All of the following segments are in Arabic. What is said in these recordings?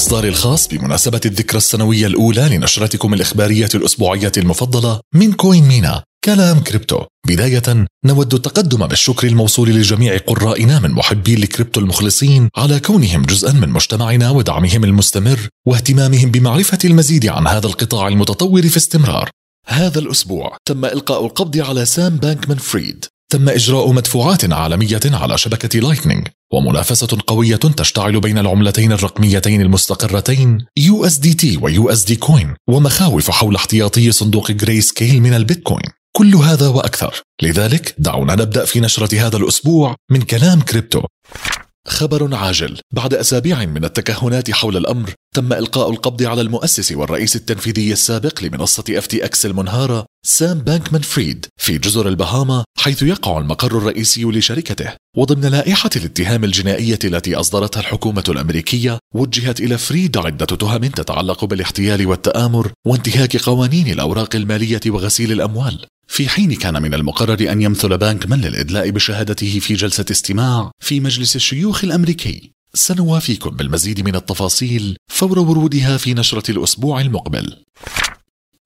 الإصدار الخاص بمناسبة الذكرى السنوية الأولى لنشرتكم الإخبارية الأسبوعية المفضلة من CoinMENA كلام كريبتو. بداية نود التقدم بالشكر الموصول لجميع قرائنا من محبي الكريبتو المخلصين على كونهم جزءا من مجتمعنا ودعمهم المستمر واهتمامهم بمعرفة المزيد عن هذا القطاع المتطور في استمرار. هذا الأسبوع تم إلقاء القبض على سام بانكمان فريد. تم إجراء مدفوعات عالمية على شبكة Lightning ومنافسة قوية تشتعل بين العملتين الرقميتين المستقرتين USDT و USD Coin ومخاوف حول احتياطي صندوق Grayscale من البيتكوين. كل هذا وأكثر. لذلك دعونا نبدأ في نشرة هذا الأسبوع من كلام كريبتو. خبر عاجل. بعد أسابيع من التكهنات حول الأمر تم إلقاء القبض على المؤسس والرئيس التنفيذي السابق لمنصة FTX المنهارة سام بانكمان فريد في جزر البهاما حيث يقع المقر الرئيسي لشركته. وضمن لائحة الاتهام الجنائية التي أصدرتها الحكومة الأمريكية وجهت إلى فريد عدة تهم تتعلق بالاحتيال والتآمر وانتهاك قوانين الأوراق المالية وغسيل الأموال. في حين كان من المقرر أن يمثل بانكمان للإدلاء بشهادته في جلسة استماع في مجلس الشيوخ الأمريكي. سنوافيكم بالمزيد من التفاصيل فور ورودها في نشرة الأسبوع المقبل.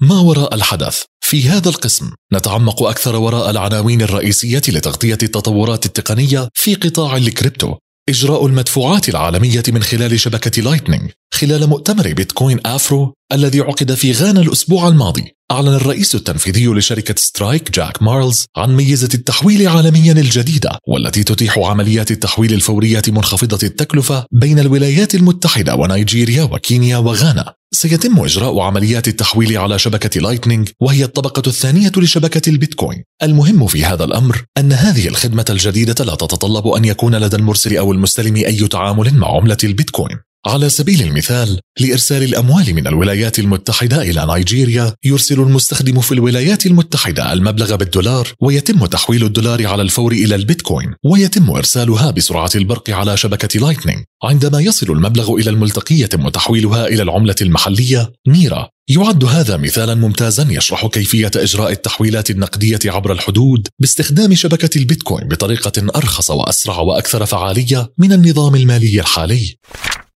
ما وراء الحدث؟ في هذا القسم نتعمق أكثر وراء العناوين الرئيسية لتغطية التطورات التقنية في قطاع الكريبتو. إجراء المدفوعات العالمية من خلال شبكة Lightning خلال مؤتمر بيتكوين أفرو الذي عقد في غانا الأسبوع الماضي. أعلن الرئيس التنفيذي لشركة Strike جاك مالرز عن ميزة التحويل عالميا الجديدة والتي تتيح عمليات التحويل الفورية منخفضة التكلفة بين الولايات المتحدة ونيجيريا وكينيا وغانا. سيتم إجراء عمليات التحويل على شبكة Lightning وهي الطبقة الثانية لشبكة البيتكوين. المهم في هذا الأمر أن هذه الخدمة الجديدة لا تتطلب أن يكون لدى المرسل أو المستلم أي تعامل مع عملة البيتكوين. على سبيل المثال لإرسال الأموال من الولايات المتحدة إلى نيجيريا يرسل المستخدم في الولايات المتحدة المبلغ بالدولار ويتم تحويل الدولار على الفور إلى البيتكوين ويتم إرسالها بسرعة البرق على شبكة Lightning عندما يصل المبلغ إلى المتلقي يتم تحويلها إلى العملة المحلية نايرا يعد هذا مثالا ممتازا يشرح كيفية إجراء التحويلات النقدية عبر الحدود باستخدام شبكة البيتكوين بطريقة أرخص وأسرع وأكثر فعالية من النظام المالي الحالي.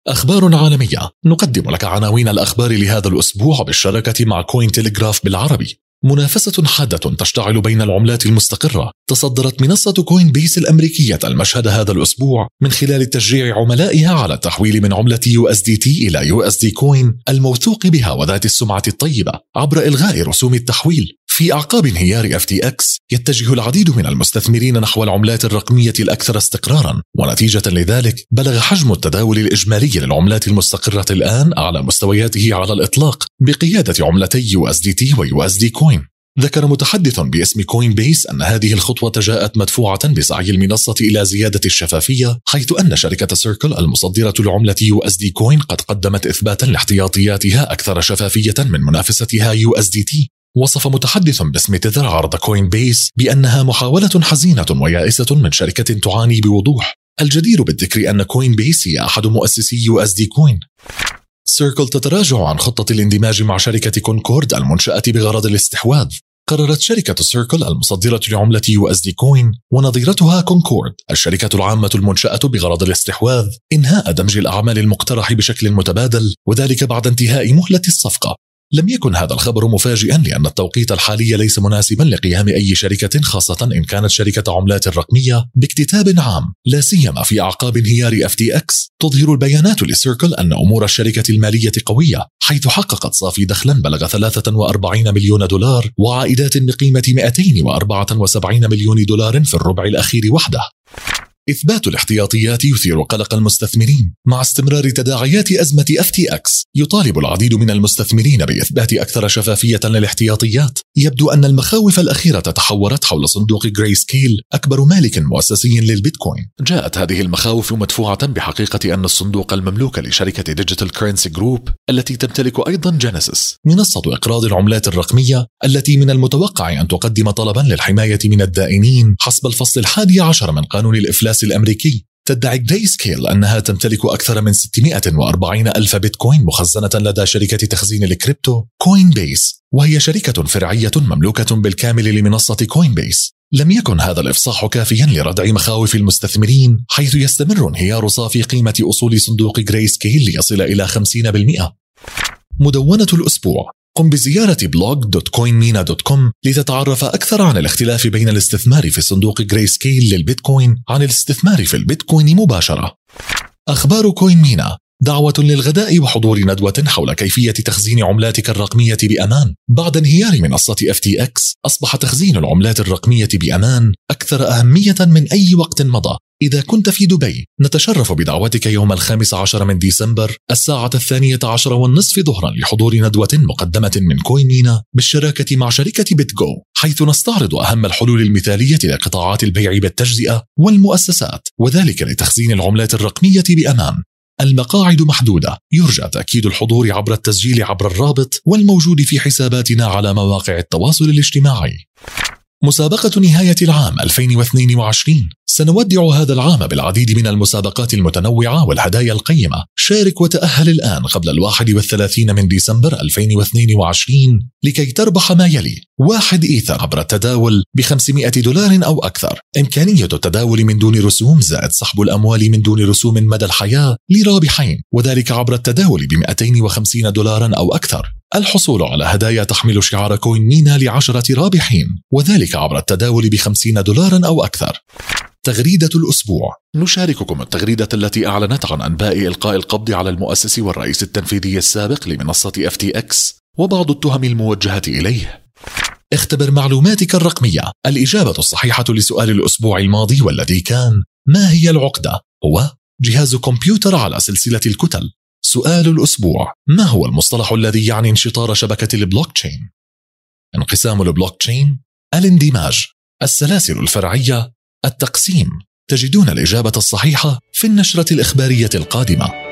أخبار عالمية. نقدم لك عناوين الأخبار لهذا الأسبوع بالشراكة مع Cointelegraph بالعربي. منافسة حادة تشتعل بين العملات المستقرة. تصدرت منصة Coinbase الأمريكية المشهد هذا الأسبوع من خلال تشجيع عملائها على التحويل من عملة USDT إلى USD Coin الموثوق بها وذات السمعة الطيبة عبر إلغاء رسوم التحويل. في أعقاب انهيار FTX يتجه العديد من المستثمرين نحو العملات الرقمية الأكثر استقرارا ونتيجة لذلك بلغ حجم التداول الإجمالي للعملات المستقرة الآن أعلى مستوياته على الإطلاق بقيادة عملتي يو إس دي تي ويو إس دي كوين. ذكر متحدث باسم Coinbase أن هذه الخطوة جاءت مدفوعة بسعي المنصة إلى زيادة الشفافية حيث أن شركة Circle المصدرة لعملة USD Coin قد قدمت إثباتا لاحتياطياتها أكثر شفافية من منافستها USDT. وصف متحدث باسم Tether عرض Coinbase بأنها محاولة حزينة ويائسة من شركة تعاني بوضوح. الجدير بالذكر أن Coinbase هي أحد مؤسسي USD Coin Circle تتراجع عن خطة الاندماج مع شركة كونكورد المنشأة بغرض الاستحواذ. قررت شركة Circle المصدرة لعملة USD Coin ونظيرتها كونكورد الشركة العامة المنشأة بغرض الاستحواذ إنهاء دمج الأعمال المقترح بشكل متبادل وذلك بعد انتهاء مهلة الصفقة. لم يكن هذا الخبر مفاجئا لأن التوقيت الحالي ليس مناسبا لقيام أي شركة خاصة إن كانت شركة عملات رقمية باكتتاب عام. لا سيما في أعقاب انهيار FTX تظهر البيانات ل Circle أن أمور الشركة المالية قوية حيث حققت صافي دخلا بلغ 43 مليون دولار وعائدات بقيمة 274 مليون دولار في الربع الأخير وحده. إثبات الاحتياطيات يثير قلق المستثمرين مع استمرار تداعيات أزمة FTX يطالب العديد من المستثمرين بإثبات أكثر شفافية للاحتياطيات. يبدو أن المخاوف الأخيرة تحورت حول صندوق Grayscale أكبر مالك مؤسسي للبيتكوين. جاءت هذه المخاوف مدفوعة بحقيقة أن الصندوق المملوك لشركة Digital Currency Group التي تمتلك أيضا Genesis منصة إقراض العملات الرقمية التي من المتوقع أن تقدم طلبا للحماية من الدائنين حسب الفصل الحادي عشر من قانون الإفلاس السياسي الأمريكي. تدعي Grayscale أنها تمتلك أكثر من 640 ألف بيتكوين مخزنة لدى شركة تخزين الكريبتو Coinbase وهي شركة فرعية مملوكة بالكامل لمنصة Coinbase لم يكن هذا الإفصاح كافيا لردع مخاوف المستثمرين حيث يستمر انهيار صافي قيمة أصول صندوق Grayscale ليصل إلى 50% مدونة الأسبوع. قم بزيارة blog dot dot com لتتعرف أكثر عن الاختلاف بين الاستثمار في صندوق Grayscale للبيتكوين عن الاستثمار في البيتكوين مباشرة أخبار CoinMENA دعوة للغداء وحضور ندوة حول كيفية تخزين عملاتك الرقمية بأمان. بعد انهيار منصة FTX، أصبح تخزين العملات الرقمية بأمان أكثر أهمية من أي وقت مضى. إذا كنت في دبي، نتشرف بدعوتك يوم الخامس عشر من ديسمبر الساعة الثانية عشر والنصف ظهرا لحضور ندوة مقدمة من كوينينا بالشراكة مع شركة بيتجو، حيث نستعرض أهم الحلول المثالية لقطاعات البيع بالتجزئة والمؤسسات، وذلك لتخزين العملات الرقمية بأمان. المقاعد محدودة يرجى تأكيد الحضور عبر التسجيل عبر الرابط والموجود في حساباتنا على مواقع التواصل الاجتماعي مسابقة نهاية العام 2022 سنودع هذا العام بالعديد من المسابقات المتنوعة والهدايا القيمة. شارك وتأهل الآن قبل الواحد والثلاثين من ديسمبر 2022 لكي تربح ما يلي. واحد إيثر عبر التداول ب 500 دولار أو أكثر. إمكانية التداول من دون رسوم زائد سحب الأموال من دون رسوم مدى الحياة لرابحين وذلك عبر التداول ب 250 دولارا أو أكثر. الحصول على هدايا تحمل شعار كوين مينا لعشرة رابحين وذلك عبر التداول بخمسين دولارا أو أكثر. تغريدة الأسبوع. نشارككم التغريدة التي أعلنت عن أنباء إلقاء القبض على المؤسس والرئيس التنفيذي السابق لمنصة FTX وبعض التهم الموجهة إليه. اختبر معلوماتك الرقمية. الإجابة الصحيحة لسؤال الأسبوع الماضي والذي كان ما هي العقدة؟ هو جهاز كمبيوتر على سلسلة الكتل. سؤال الأسبوع. ما هو المصطلح الذي يعني انشطار شبكة البلوك تشين؟ انقسام البلوك تشين الاندماج السلاسل الفرعية التقسيم. تجدون الإجابة الصحيحة في النشرة الإخبارية القادمة.